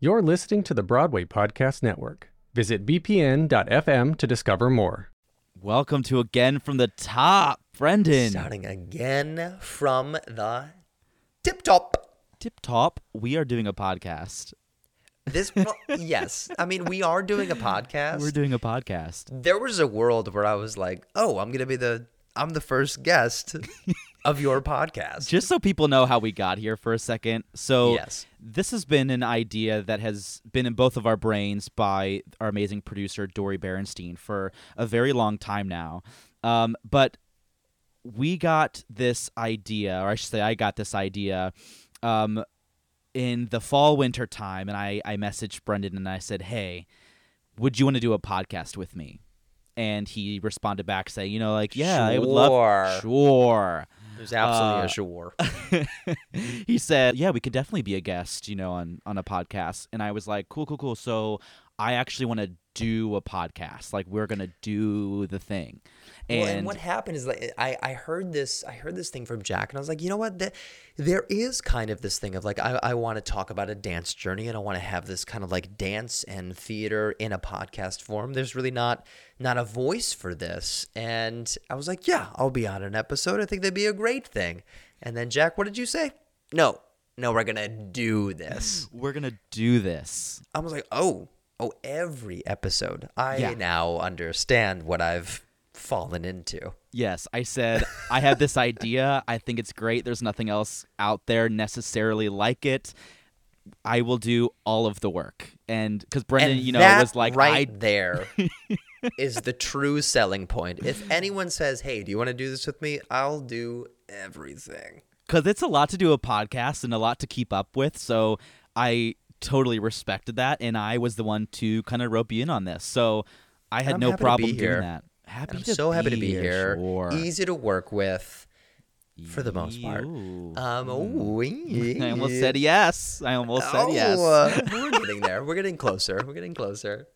You're listening to the Broadway Podcast Network. Visit bpn.fm to discover more. Welcome to Again from the Top, Brendan. Starting again from the tip top. Tip top, we are doing a podcast. This, well, yes, I mean we are doing a podcast. We're doing a podcast. there was a world where I was like, oh, I'm gonna be the, I'm the first guest of your podcast. Just so people know how we got here for a second. So, Yes. this has been an idea that has been in both of our brains by our amazing producer, Dory Berenstein, for a very long time now. Um, but we got this idea, or I should say, I got this idea um, in the fall winter time, and I, I messaged Brendan and I said, "Hey, would you want to do a podcast with me?" And he responded back saying, "You know, like, yeah, I would love, Sure. Sure." There's absolutely Uh, a sure. he said, "Yeah, we could definitely be a guest, you know, on on a podcast." And I was like, "Cool, cool, cool." So I actually want to do a podcast. Like we're gonna do the thing. And, well, and what happened is like I, I heard this I heard this thing from Jack and I was like, you know what? There, there is kind of this thing of like I, I want to talk about a dance journey and I want to have this kind of like dance and theater in a podcast form. There's really not not a voice for this. And I was like, yeah, I'll be on an episode. I think that'd be a great thing. And then Jack, what did you say? No. No, we're gonna do this. we're gonna do this. I was like, oh, oh, every episode. I Yeah. now understand what I've fallen into. Yes, I said I have this idea. I think it's great. There's nothing else out there necessarily like it. I will do all of the work. And because Brendan, and you know, was like, right I there is the true selling point. If anyone says, "Hey, do you want to do this with me?" I'll do everything. because it's a lot to do a podcast and a lot to keep up with. So I totally respected that, and I was the one to kind of rope you in on this. So I had I'm no problem doing that. Happy I'm to so happy to be here. Sure. Easy to work with, for the most part. Ooh. Um, oh, I almost said yes. I almost said Oh, yes. uh, we're getting there. We're getting closer. We're getting closer.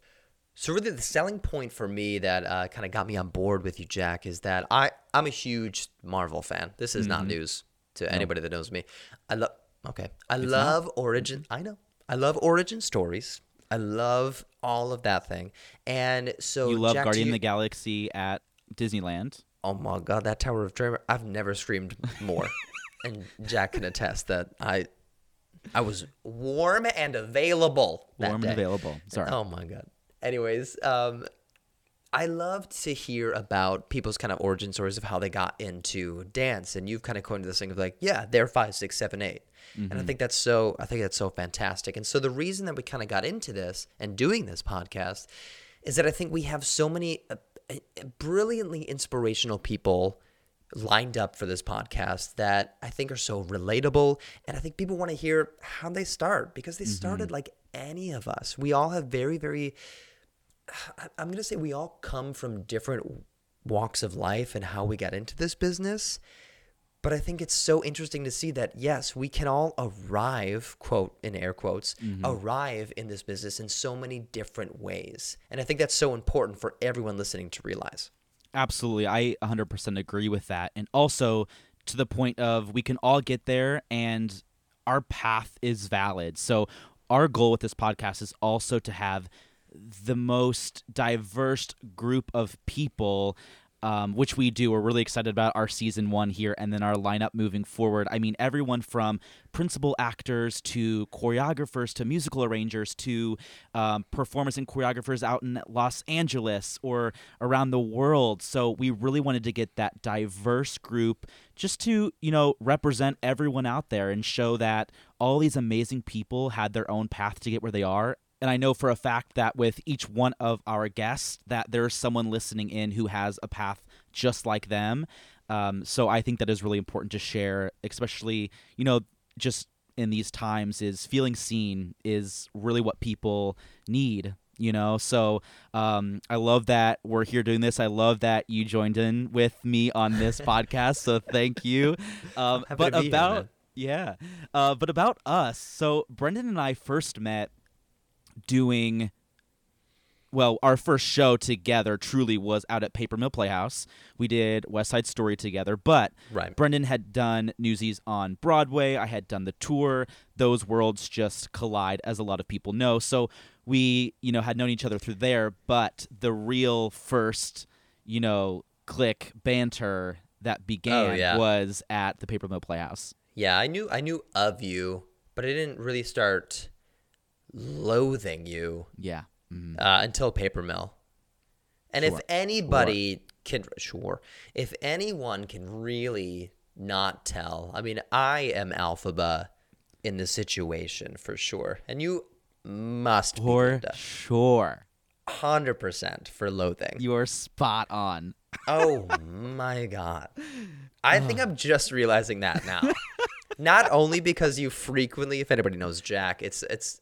So really, the selling point for me that uh, kind of got me on board with you, Jack, is that I I'm a huge Marvel fan. This is Mm-hmm. not news to anybody that knows me. I love okay. I love origin. I know. I love origin stories. I love all of that thing. And so you love Jack, Guardian you- the Galaxy at Disneyland. Oh my god, that Tower of Terror! I've never screamed more, and Jack can attest that I, I was warm and available. That Warm and available. Sorry. Oh my god. Anyways, um, I love to hear about people's kind of origin stories of how they got into dance, and you've kind of coined this thing of like, yeah, they're five, six, seven, eight. and I think that's so. I think that's so fantastic. And so the reason that we kind of got into this and doing this podcast is that I think we have so many uh, uh, brilliantly inspirational people lined up for this podcast that I think are so relatable. And I think people want to hear how they start because they started like any of us. We all have very, very, I'm going to say we all come from different walks of life and how we got into this business. But I think it's so interesting to see that, yes, we can all arrive, quote, in air quotes, mm-hmm. arrive in this business in so many different ways. And I think that's so important for everyone listening to realize. Absolutely. I 100% agree with that. And also to the point of we can all get there and our path is valid. So our goal with this podcast is also to have the most diverse group of people um, which we do. We're really excited about our season one here and then our lineup moving forward. I mean, everyone from principal actors to choreographers to musical arrangers to um, performers and choreographers out in Los Angeles or around the world. So we really wanted to get that diverse group just to, you know, represent everyone out there and show that all these amazing people had their own path to get where they are and I know for a fact that with each one of our guests that there's someone listening in who has a path just like them. Um, so I think that is really important to share, especially you know just in these times is feeling seen is really what people need you know? So um, i love that we're here doing this. I love that you joined in with me on this podcast so thank you. Um, but be here, about yeah uh, but about us. So brendan and i first met doing well, our first show together truly was out at Paper Mill Playhouse. We did West Side Story together, but Right. Brendan had done Newsies on Broadway. I had done the tour. Those worlds just collide, as a lot of people know. So we, you know, had known each other through there. But the real first, you know, click banter that began Oh, yeah. was at the Paper Mill Playhouse. Yeah, I knew I knew of you, but I didn't really start loathing you Yeah. Mhm. uh, until Paper Mill. And if Sure. anybody can, sure, if anyone can really not tell, I mean, I am Elphaba in the situation for sure, and you must be For sure. hundred percent for loathing. You're spot on. Oh my god. I think I'm just realizing that now. Not only because you frequently, if anybody knows Jack, it's it's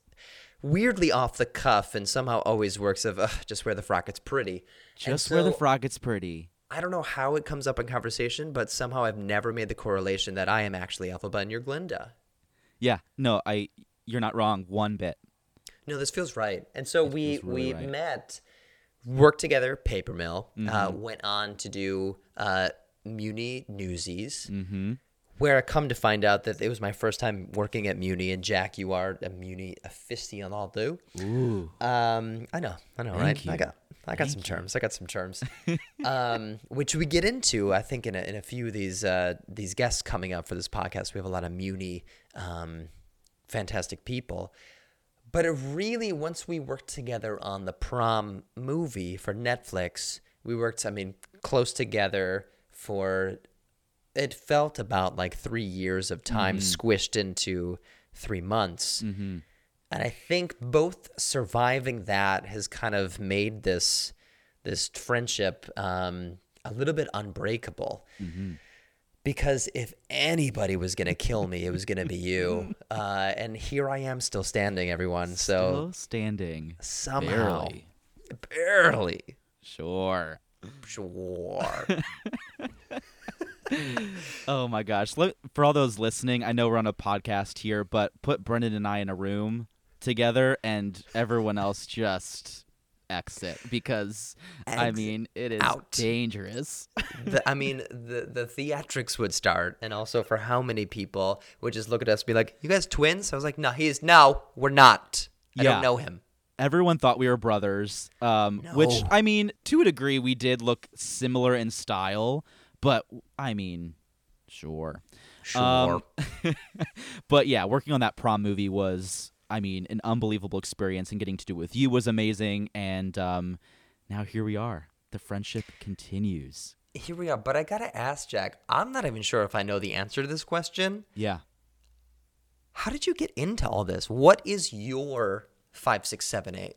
weirdly off the cuff and somehow always works of "Ugh, just where the frock gets pretty. Just where the frock gets pretty. I don't know how it comes up in conversation, but somehow I've never made the correlation that I am actually Elphaba and you're Glinda. Yeah. No, I. You're not wrong one bit. No, this feels right. And so we really we right. met, worked together, Paper Mill, uh, Mm-hmm. went on to do uh, Muny Newsies, Mm-hmm. Where I come to find out that it was my first time working at Muny, and Jack, you are a Muny aficionado. Ooh. Um, I know, I know, right? Thank you. I got, I got some terms. I got some terms, um, which we get into. I think in a, in a few of these uh, these guests coming up for this podcast, we have a lot of Muny, um, fantastic people. But it really, once we worked together on the prom movie for Netflix, we worked. I mean, close together for. It felt about like three years of time squished into three months. Mm-hmm. And I think both surviving that has kind of made this this friendship um, a little bit unbreakable. Mm-hmm. Because if anybody was gonna kill me, it was gonna be you. Uh, and here I am, still standing, everyone. So Still standing. somehow, Barely. barely, Sure. sure. Oh my gosh. For all those listening, I know we're on a podcast here, but put Brendan and I in a room together and everyone else just exit because I mean it is out. dangerous. the, I mean, the the theatrics would start, and also for how many people would just look at us and be like, "You guys twins?" I was like, "No, he's no, we're not. I Yeah. don't know him." Everyone thought we were brothers, um, which I mean, to a degree, we did look similar in style, but I mean, sure. Sure. Um, but yeah, working on that prom movie was, I mean, an unbelievable experience, and getting to do it with you was amazing. And um, now here we are. The friendship continues. Here we are. But I gotta ask, Jack. I'm not even sure if I know the answer to this question. Yeah. How did you get into all this? What is your five, six, seven, eight?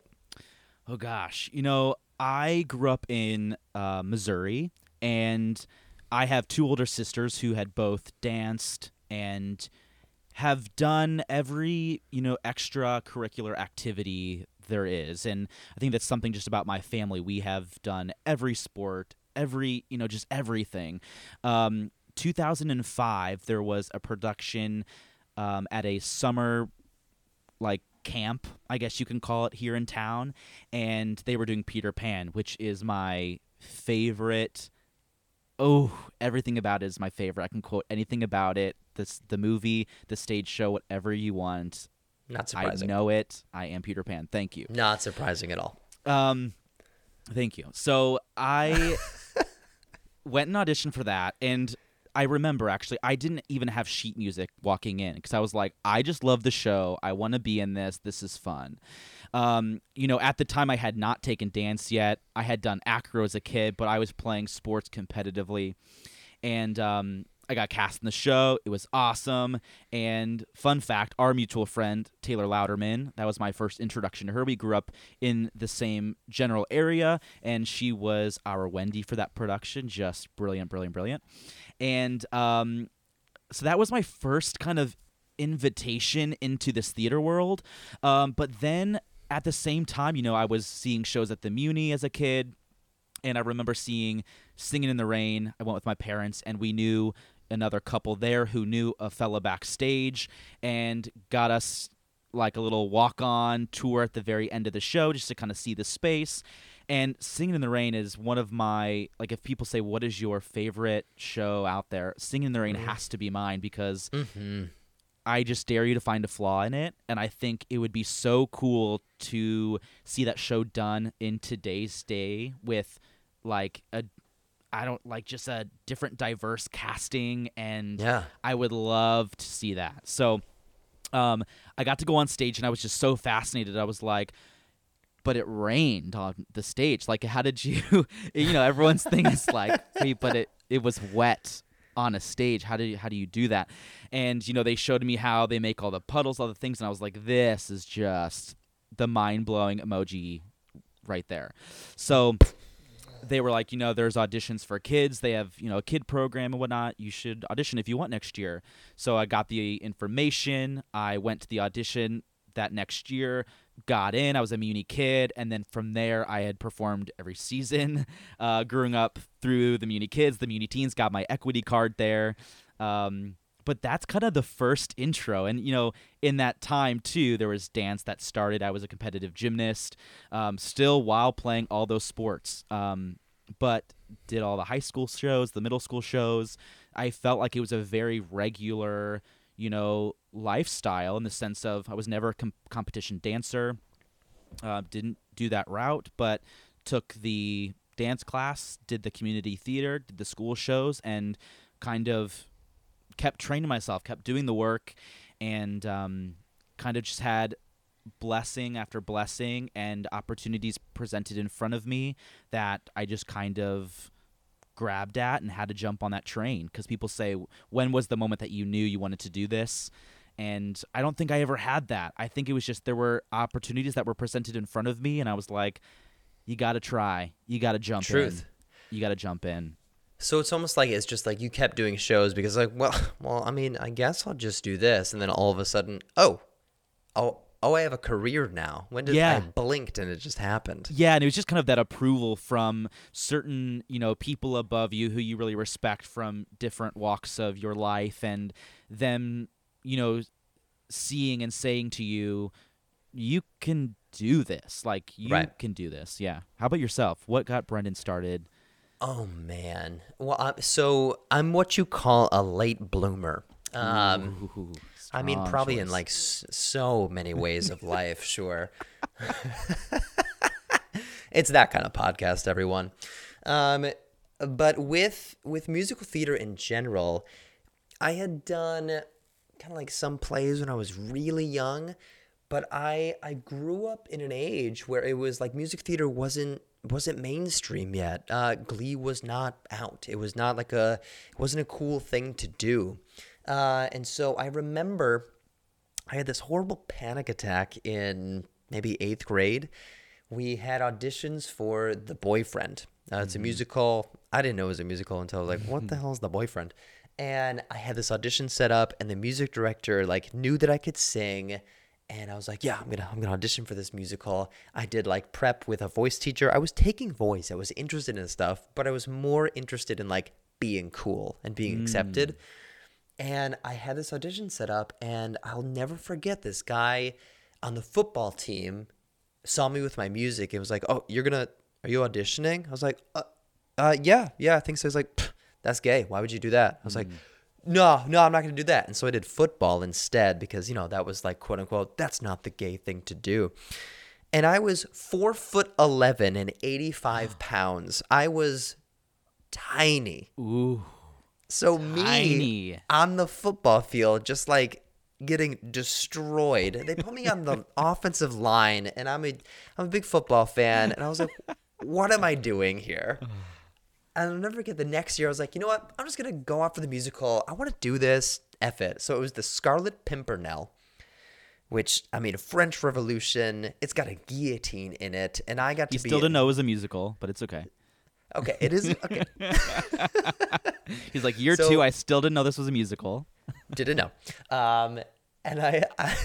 Oh gosh, you know, I grew up in uh, Missouri, and I have two older sisters who had both danced and have done every you know extracurricular activity there is, and I think that's something just about my family. We have done every sport, every you know, just everything. Um, 2005, there was a production um, at a summer like camp, I guess you can call it here in town, and they were doing Peter Pan, which is my favorite. Oh, everything about it is my favorite. I can quote anything about it. This the movie, the stage show, whatever you want. Not surprising. I know it. I am Peter Pan. Thank you. Not surprising at all. Um, thank you. So I went and auditioned for that, and I remember actually I didn't even have sheet music walking in because I was like, I just love the show. I want to be in this. This is fun. Um, you know, at the time I had not taken dance yet. I had done acro as a kid, but I was playing sports competitively, and um, I got cast in the show. It was awesome. And fun fact, our mutual friend Taylor Louderman, that was my first introduction to her. We grew up in the same general area, and she was our Wendy for that production. Just brilliant, brilliant, brilliant. And um, so that was my first kind of invitation into this theater world. Um, but then at the same time, you know, I was seeing shows at the Muny as a kid, and I remember seeing Singing in the Rain. I went with my parents, and we knew another couple there who knew a fella backstage and got us like a little walk on tour at the very end of the show just to kind of see the space. And Singing in the Rain is one of my like if people say what is your favorite show out there, Singing in the Rain has to be mine because Mm-hmm. I just dare you to find a flaw in it and I think it would be so cool to see that show done in today's day with like a I don't like just a different diverse casting and Yeah. I would love to see that. So um, I got to go on stage and I was just so fascinated. I was like, but it rained on the stage. Like, how did you, you know, everyone's thing is like, wait, but it, it was wet on a stage. How do you, how do you do that? And, you know, they showed me how they make all the puddles, all the things. And I was like, this is just the mind blowing emoji right there. So they were like, you know, there's auditions for kids. They have, you know, a kid program and whatnot. You should audition if you want next year. So I got the information. I went to the audition that next year, got in. I was a Muny kid. And then from there, I had performed every season, uh, growing up through the Muny kids, the Muny teens, got my equity card there. Um, but that's kind of the first intro and you know in that time too there was dance that started. I was a competitive gymnast um, still while playing all those sports um, but did all the high school shows the middle school shows. I felt like it was a very regular you know lifestyle in the sense of i was never a com- competition dancer. Uh, didn't do that route but took the dance class did the community theater did the school shows and kind of kept training myself, kept doing the work, and um, kind of just had blessing after blessing and opportunities presented in front of me that I just kind of grabbed at and had to jump on that train because people say when was the moment that you knew you wanted to do this and I don't think I ever had that. I think it was just there were opportunities that were presented in front of me and I was like you got to try. You got to jump Truth. in. You got to jump in. So it's almost like it's just like you kept doing shows because like, well, well, I mean, I guess I'll just do this, and then all of a sudden, oh, oh, oh, I have a career now. When did Yeah. I blinked and it just happened? Yeah, and it was just kind of that approval from certain, you know, people above you who you really respect from different walks of your life and them, you know, seeing and saying to you, you can do this. Like you Right. can do this. Yeah. How about yourself? What got Brendan started? Oh man. Well, i so I'm what you call a late bloomer. Um, Ooh, I mean, probably in like s- so many ways of life, sure. it's that kind of podcast, everyone. Um, but with with musical theater in general, I had done kind of like some plays when I was really young, but I I grew up in an age where it was like music theater wasn't wasn't mainstream yet. Uh, Glee was not out. It was not like a it wasn't a cool thing to do. Uh, and so I remember I had this horrible panic attack in maybe eighth grade. We had auditions for The Boyfriend. Uh, it's a musical. I didn't know it was a musical until I was like, what the hell is The Boyfriend? And I had this audition set up, and the music director like knew that I could sing. And I was like, yeah, I'm gonna I'm gonna audition for this musical. I did like prep with a voice teacher. I was taking voice. I was interested in stuff, but I was more interested in like being cool and being accepted. And I had this audition set up, and I'll never forget this guy on the football team saw me with my music and was like, "Oh, you're gonna are you auditioning?" I was like, "Uh, uh yeah, yeah, I think so." He's like, "That's gay. Why would you do that?" I was like, "No, no, I'm not gonna do that." And so I did football instead because you know that was like quote unquote that's not the gay thing to do. And I was four foot eleven and eighty five pounds. I was tiny. Ooh. So me on the football field, just like getting destroyed. They put me on the offensive line, and I'm a I'm a big football fan, and I was like, what am I doing here? And I'll never forget the next year. I was like, you know what? I'm just gonna go out for the musical. I want to do this. F it. So it was the Scarlet Pimpernel, which I mean, a French Revolution. It's got a guillotine in it, and I got to You be still didn't know it was a musical, but it's okay. Okay, it is okay. He's like, year So- two, I still didn't know this was a musical. didn't know. Um, and I, I,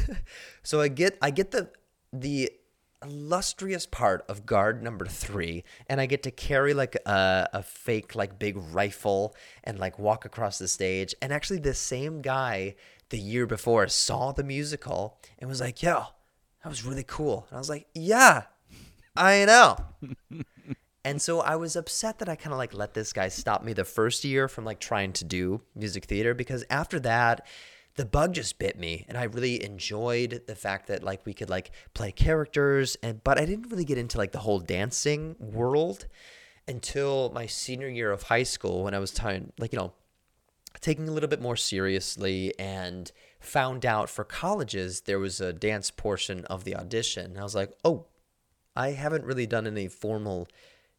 so I get I get the the illustrious part of guard number three, and I get to carry like a, a fake like big rifle and like walk across the stage. And actually, the same guy the year before saw the musical and was like, yo, that was really cool. And I was like, yeah, I know. and so I was upset that I kind of like let this guy stop me the first year from like trying to do music theater because after that, the bug just bit me and I really enjoyed the fact that like we could like play characters and but I didn't really get into like the whole dancing world until my senior year of high school when I was time like you know taking a little bit more seriously and found out for colleges there was a dance portion of the audition. And I was like, oh, I haven't really done any formal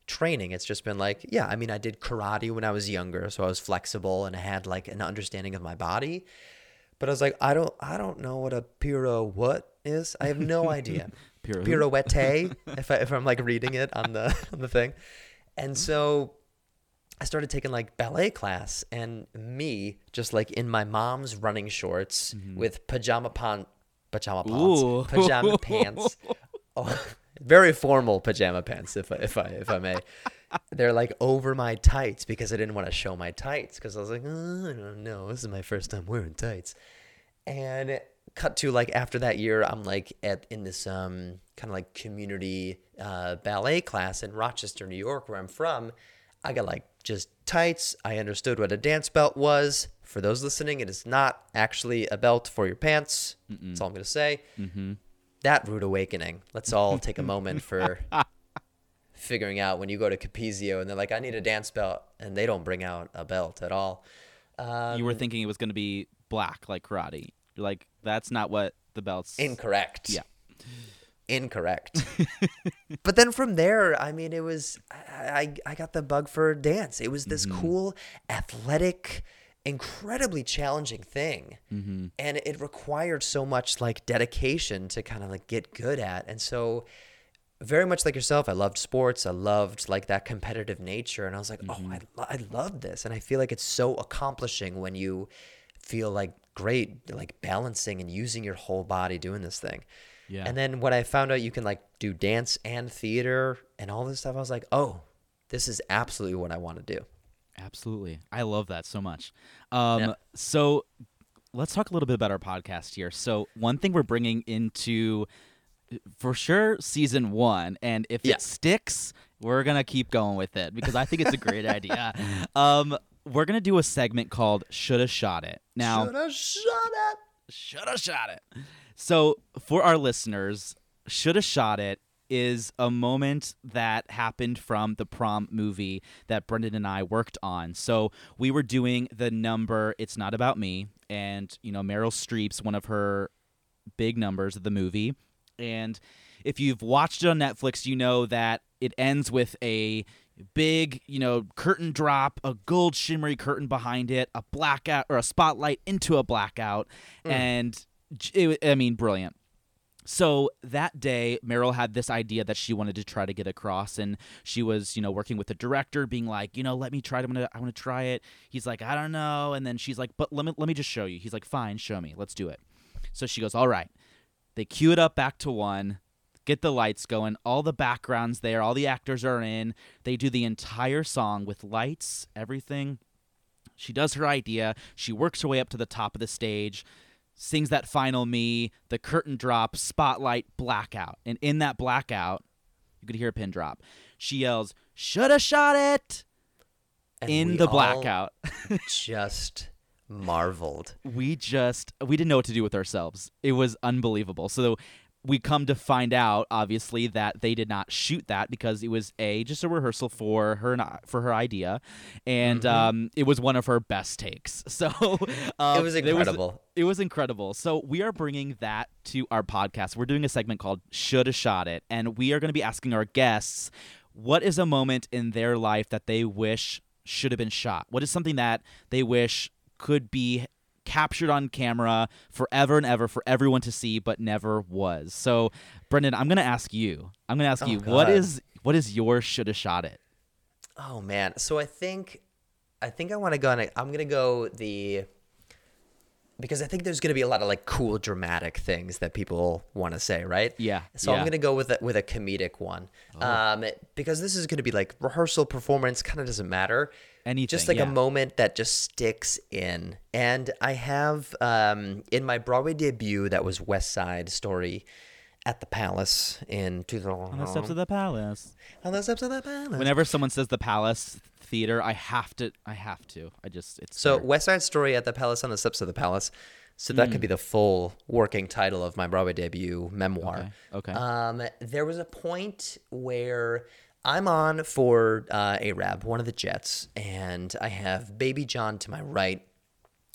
training. It's just been like, yeah, I mean, I did karate when I was younger, so I was flexible and I had like an understanding of my body. But I was like, I don't, I don't know what a pirouette is. I have no idea. Pirouette, if I, if I'm like reading it on the on the thing, and so I started taking like ballet class, and me just like in my mom's running shorts mm-hmm. with pajama pant, pajama pants, pajama pants. Oh, very formal pajama pants, if I, if I if I may. They're like over my tights because I didn't want to show my tights because I was like, oh, I don't know, this is my first time wearing tights. And cut to like after that year, I'm like at in this um kind of like community uh, ballet class in Rochester, New York, where I'm from. I got like just tights. I understood what a dance belt was. For those listening, it is not actually a belt for your pants. Mm-mm. That's all I'm going to say. Mm-hmm. That rude awakening. Let's all take a moment for figuring out when you go to Capezio and they're like, I need a dance belt. And they don't bring out a belt at all. Um, you were thinking it was going to be black like karate. You're like, that's not what the belt's. Incorrect. Yeah incorrect. but then from there, I mean, it was I I got the bug for dance. It was this mm-hmm. cool, athletic, incredibly challenging thing, mm-hmm. and it required so much like dedication to kind of like get good at. And so, very much like yourself, I loved sports. I loved like that competitive nature, and I was like, oh, mm-hmm. oh, I I love this, and I feel like it's so accomplishing when you feel like great like balancing and using your whole body doing this thing. Yeah. And then when I found out you can like do dance and theater and all this stuff, I was like, oh, this is absolutely what I want to do. Absolutely. I love that so much. Um, yeah. So let's talk a little bit about our podcast here. So, one thing we're bringing into for sure season one, and if yeah. it sticks, we're going to keep going with it because I think it's a great idea. Um, we're going to do a segment called Shoulda Shot It. Now, Shoulda Shot It. Shoulda Shot It. So, for our listeners, Shoulda Shot It is a moment that happened from the prom movie that Brendan and I worked on. So, we were doing the number It's Not About Me, and, you know, Meryl Streep's one of her big numbers of the movie. And if you've watched it on Netflix, you know that it ends with a big, you know, curtain drop, a gold shimmery curtain behind it, a blackout or a spotlight into a blackout, mm. and it, I mean, brilliant. So that day, Meryl had this idea that she wanted to try to get across, and she was, you know, working with the director, being like, you know, let me try it. I'm gonna, I want to try it. He's like, I don't know, and then she's like, but let me, let me just show you. He's like, fine, show me. Let's do it. So she goes, all right. They cue it up back to one, get the lights going, all the backgrounds there, all the actors are in. They do the entire song with lights, everything. She does her idea. She works her way up to the top of the stage sings that final me, the curtain drop, spotlight, blackout. And in that blackout, you could hear a pin drop. She yells, Shoulda shot it and in the blackout. just marveled. We just we didn't know what to do with ourselves. It was unbelievable. So we come to find out obviously that they did not shoot that because it was a just a rehearsal for her for her idea and mm-hmm. um, it was one of her best takes so um, it was incredible it was, it was, incredible so we are bringing that to our podcast we're doing a segment called shoulda shot it and we are going to be asking our guests what is a moment in their life that they wish should have been shot what is something that they wish could be captured on camera forever and ever for everyone to see, but never was. So, Brendan, I'm gonna ask you. I'm gonna ask oh, you God. what is what is your shoulda shot it. Oh man, so I think I think I want to go on. A, I'm gonna go the because I think there's going to be a lot of like cool dramatic things that people want to say, right? Yeah, So I'm going to go with a, with a comedic one, um, because this is going to be like rehearsal performance. Kind of doesn't matter. Anything, just like yeah. a moment that just sticks in. And I have um, in my Broadway debut that was West Side Story at the Palace in 2000. On the steps of the palace. On the steps of the Palace. Whenever someone says the palace theater, I have to. I have to. I just. It's So there. West Side Story at the Palace on the steps of the Palace. So that Hmm. could be the full working title of my Broadway debut memoir. Okay, okay. Um, there was a point where I'm on for uh, A-Rab, one of the Jets, and I have Baby John to my right,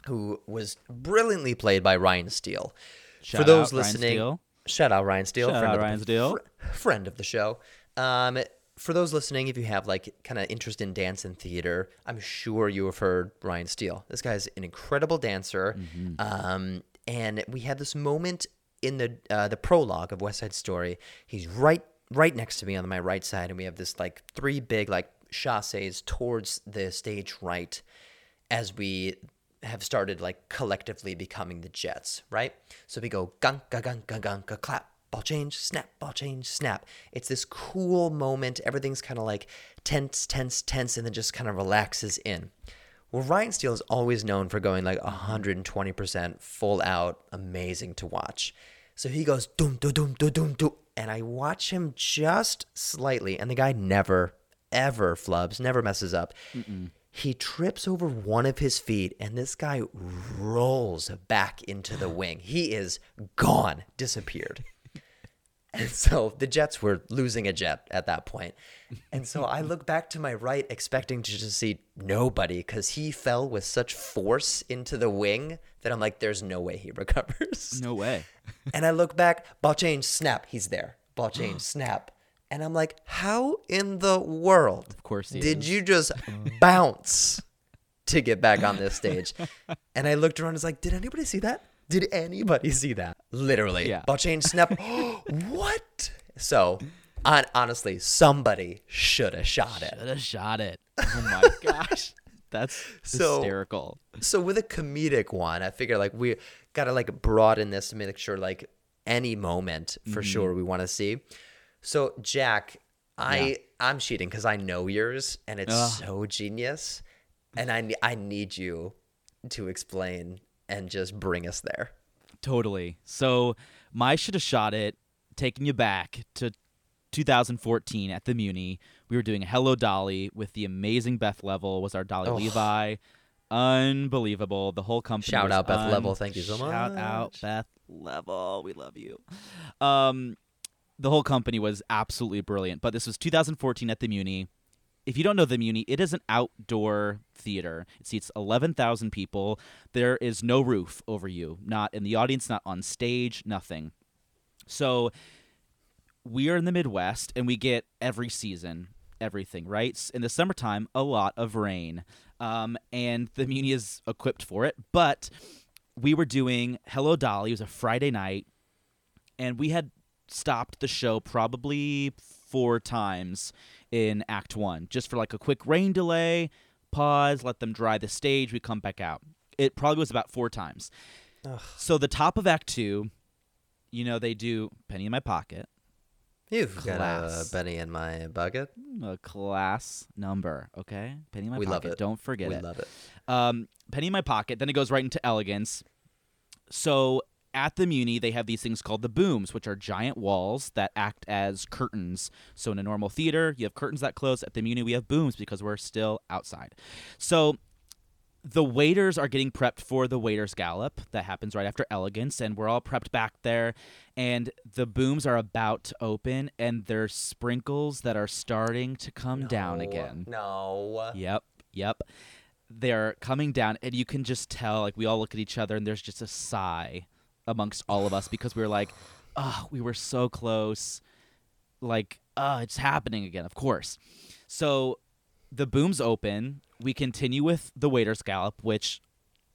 who was brilliantly played by Ryan Steele. Shout for those out Ryan listening, Steele. shout out Ryan Steele, Shout friend out of the- Ryan Steele. fr- friend of the show. Um, for those listening, if you have like kind of interest in dance and theater, I'm sure you have heard Ryan Steele. This guy's an incredible dancer. Mm-hmm. Um, and we had this moment in the uh, the prologue of West Side Story. He's right right next to me on my right side, and we have this like three big like chasses towards the stage right as we have started like collectively becoming the Jets, right? So we go gunka gunka gunka clap, ball change, snap, ball change, snap. It's this cool moment. Everything's kind of like tense, tense, tense, and then just kind of relaxes in. Well, Ryan Steele is always known for going like 120% full out, amazing to watch. So he goes doom, doom, doom, doom, doom, doom. And I watch him just slightly, and the guy never, ever flubs, never messes up. He trips over one of his feet, and this guy rolls back into the wing. He is gone, disappeared. And so the Jets were losing a jet at that point. And so I look back to my right, expecting to just see nobody because he fell with such force into the wing that I'm like, there's no way he recovers. no way. And I look back, ball change, snap, he's there. Ball change, snap. And I'm like, how in the world Of course did is. you just bounce to get back on this stage? And I looked around and was like, did anybody see that? Did anybody see that? Literally. Yeah. Ball change, snap. what? So, on, honestly, somebody should have shot it. Should have shot it. Oh my gosh, that's So- hysterical. so with a comedic one, I figure like we gotta like broaden this to make sure like any moment for Mm-hmm. sure we want to see. So Jack, I I'm cheating because I know yours and it's Ugh. so genius, and I I need you to explain and just bring us there. Totally. So my should have shot it, taking you back to 2014 at the Muny. We were doing Hello Dolly with the amazing Beth Leavel was our Dolly Oh. Levi. Unbelievable. The whole company. Shout out Beth un- Leavel. Thank you so much. Shout out. Beth Leavel. We love you. Um, the whole company was absolutely brilliant. But this was 2014 at the Muny. If you don't know the Muny, it is an outdoor theater. It seats 11,000 people. There is no roof over you, not in the audience, not on stage, nothing. So we are in the Midwest and we get every season everything, right? In the summertime, a lot of rain. Um, and the Muny is equipped for it. But we were doing Hello Dolly. It was a Friday night. And we had stopped the show probably four times in Act One, just for like a quick rain delay, pause, let them dry the stage, we come back out. It probably was about four times. So the top of Act Two, you know, they do Penny in My Pocket, You've got a penny in my bucket. a class number, okay? Penny in My We love it. Don't forget we it. love it. Um, Penny in My Pocket. Then it goes right into Elegance. So at the Muny, they have these things called the booms, which are giant walls that act as curtains. So in a normal theater, you have curtains that close. At the Muny, we have booms because we're still outside. So the waiters are getting prepped for the waiters gallop that happens right after elegance and we're all prepped back there and the booms are about to open and there's sprinkles that are starting to come down again No. Yep, yep. They're coming down, and you can just tell. Like we all look at each other, and there's just a sigh amongst all of us because we were like, "Oh, we were so close." Like, "Oh, it's happening again." Of course. So, the booms open. We continue with the waiter's gallop, which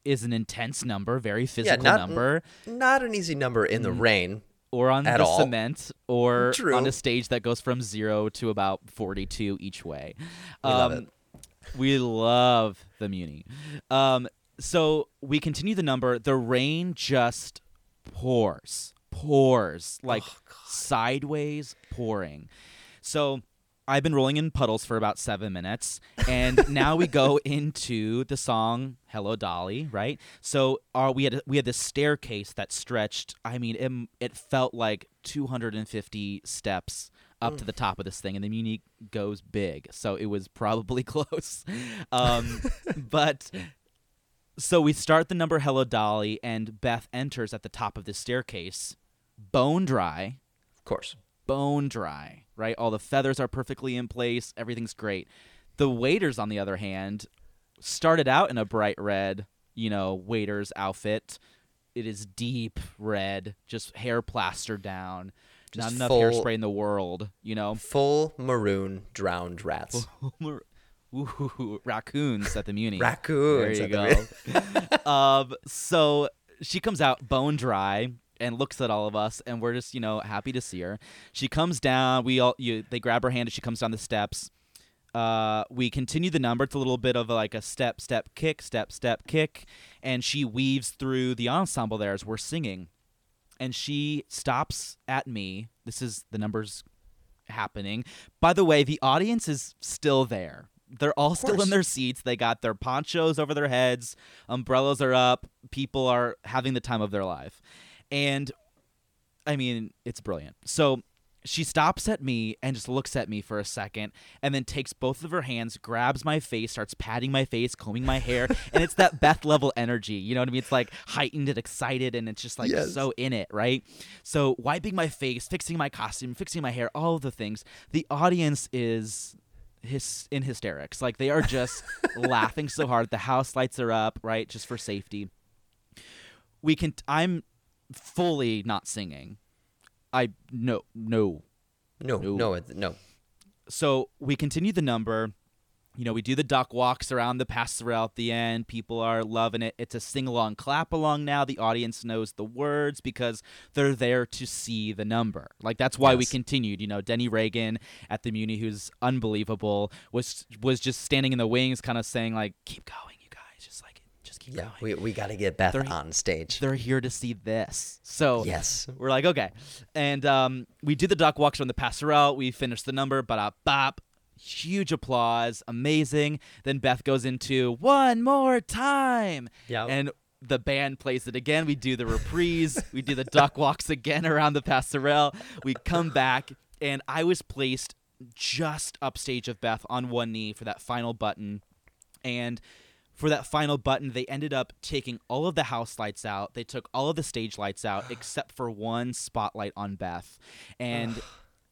is an intense number, very physical not- number, Not an easy number in the rain. or on the all. cement, or True. on a stage that goes from zero to about forty-two each way. We love Um, it. We love the Muny. Um, so we continue the number. The rain just pours, pours like sideways pouring. So I've been rolling in puddles for about seven minutes, and now we go into the song "Hello Dolly." Right. So uh, we had we had this staircase that stretched. I mean, it, it felt like 250 steps up to the top of this thing, and the Muny goes big, so it was probably close. Um, but so we start the number "Hello Dolly," and Beth enters at the top of the staircase, bone dry, Of course. bone dry. Right, all the feathers are perfectly in place. Everything's great. The waiters, on the other hand, started out in a bright red, you know, waiter's outfit. It is deep red, just hair plastered down. Not Just enough full- hairspray in the world, you know. Full maroon drowned rats. Ooh, raccoons at the Muny. Raccoons There you go. um, so she comes out bone dry and looks at all of us, and we're just you know happy to see her. She comes down. We all you they grab her hand as she comes down the steps. Uh, we continue the number. It's a little bit of like a step, step, kick, step, step, kick, and she weaves through the ensemble there as we're singing, and she stops at me. This is the numbers happening. By the way, the audience is still there. They're all still in their seats. They got their ponchos over their heads. Umbrellas are up. People are having the time of their life. And I mean, it's brilliant. So she stops at me and just looks at me for a second and then takes both of her hands, grabs my face, starts patting my face, combing my hair. and it's that Beth Leavel energy. You know what I mean? It's like heightened and excited and it's just like Yes. so in it, right? So wiping my face, fixing my costume, fixing my hair, all of the things. The audience is his in hysterics. Like they are just laughing so hard. The house lights are up, right? Just for safety. We can I'm fully not singing. I no no. No, No. no, no. So we continue the number. You know, we do the duck walks around the passerelle at the end. People are loving it. It's a sing along, clap along now. The audience knows the words because they're there to see the number. Like that's why we continued. You know, Denny Reagan at the Muny, who's unbelievable, was was just standing in the wings, kind of saying like, "Keep going, you guys. Just like, just keep Yeah, going." we, we got to get Beth They're- on stage. they're here to see this. So Yes. we're like, okay. And um, we did the duck walks from the passerelle. We finished the number, ba bop. Huge applause, amazing. Then Beth goes into one more time. Yeah. And the band plays it again. We do the reprise. we do the duck walks again around the passerelle. We come back, and I was placed just upstage of Beth on one knee for that final button. And for that final button, they ended up taking all of the house lights out. They took all of the stage lights out except for one spotlight on Beth. And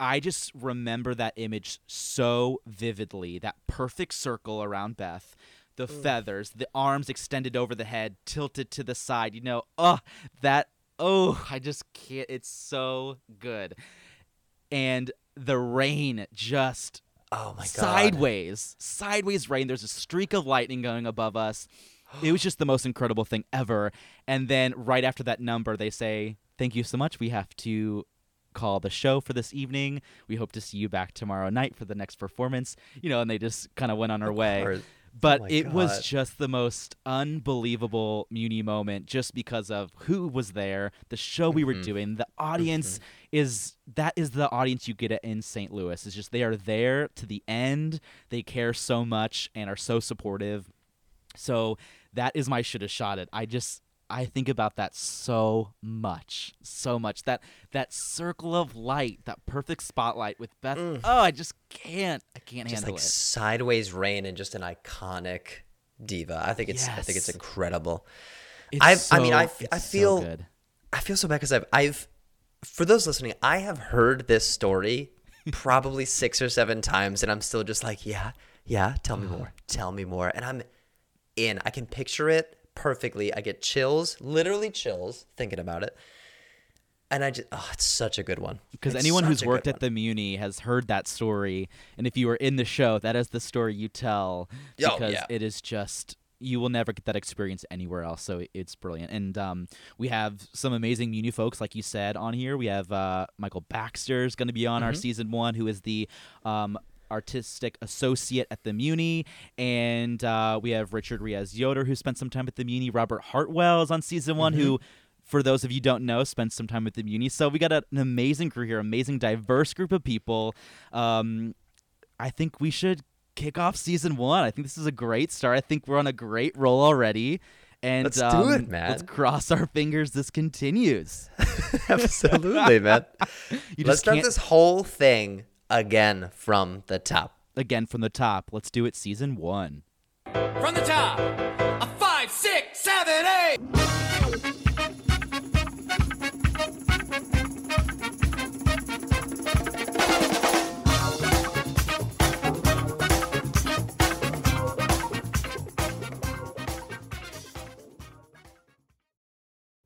I just remember that image so vividly that perfect circle around Beth. The mm. feathers, the arms extended over the head, tilted to the side. You know, oh, that, oh, I just can't. It's so good. And the rain just oh my god. sideways, sideways rain. There's a streak of lightning going above us. It was just the most incredible thing ever. And then right after that number, they say, "Thank you so much. We have to call the show for this evening. We hope to see you back tomorrow night for the next performance." You know, and they just kind of went on our way. course. But Oh it was just the most unbelievable Muny moment just because of who was there, the show we were Mm-hmm. doing, the audience is that is the audience you get in St. Louis. It's just they are there to the end. They care so much and are so supportive. So that is my should have shot it. I just I think about that so much, so much. That that circle of light, that perfect spotlight with Beth. Oh, I just can't. I can't Mm. just handle like it. sideways rain and just an iconic diva. I think it's I think it's incredible. It's I've- I mean, I so- I so feel- good. I feel so bad because I've I've for those listening, I have heard this story probably six or seven times, and I'm still just like, yeah, yeah, tell me more, tell me more, and I'm in. I can picture it perfectly. I get chills, literally chills, thinking about it, and I just, oh, it's such a good one. Because anyone who's worked at the Muny has heard that story, and if you were in the show, that is the story you tell. Oh, Because yeah. it is just you will never get that experience anywhere else. So it's brilliant, and um, we have some amazing Muny folks, like you said, on here. We have uh, Michael Baxter's going to be on our Mm-hmm. season one, who is the um, artistic associate at the Muny, and uh, we have Richard Riaz Yoder, who spent some time at the Muny. Robert Hartwell is on season one, Mm-hmm. who, for those of you who don't know, spent some time at the Muny. So we got a- an amazing crew here, amazing, diverse group of people. Um, I think we should kick off season one. I think this is a great start. I think we're on a great roll already. And Let's do um, it, man. Let's cross our fingers this continues. Absolutely, man. You Let's just start this whole thing again from the top. again from the top. Let's do it season one. From the top, a five, six, seven, eight.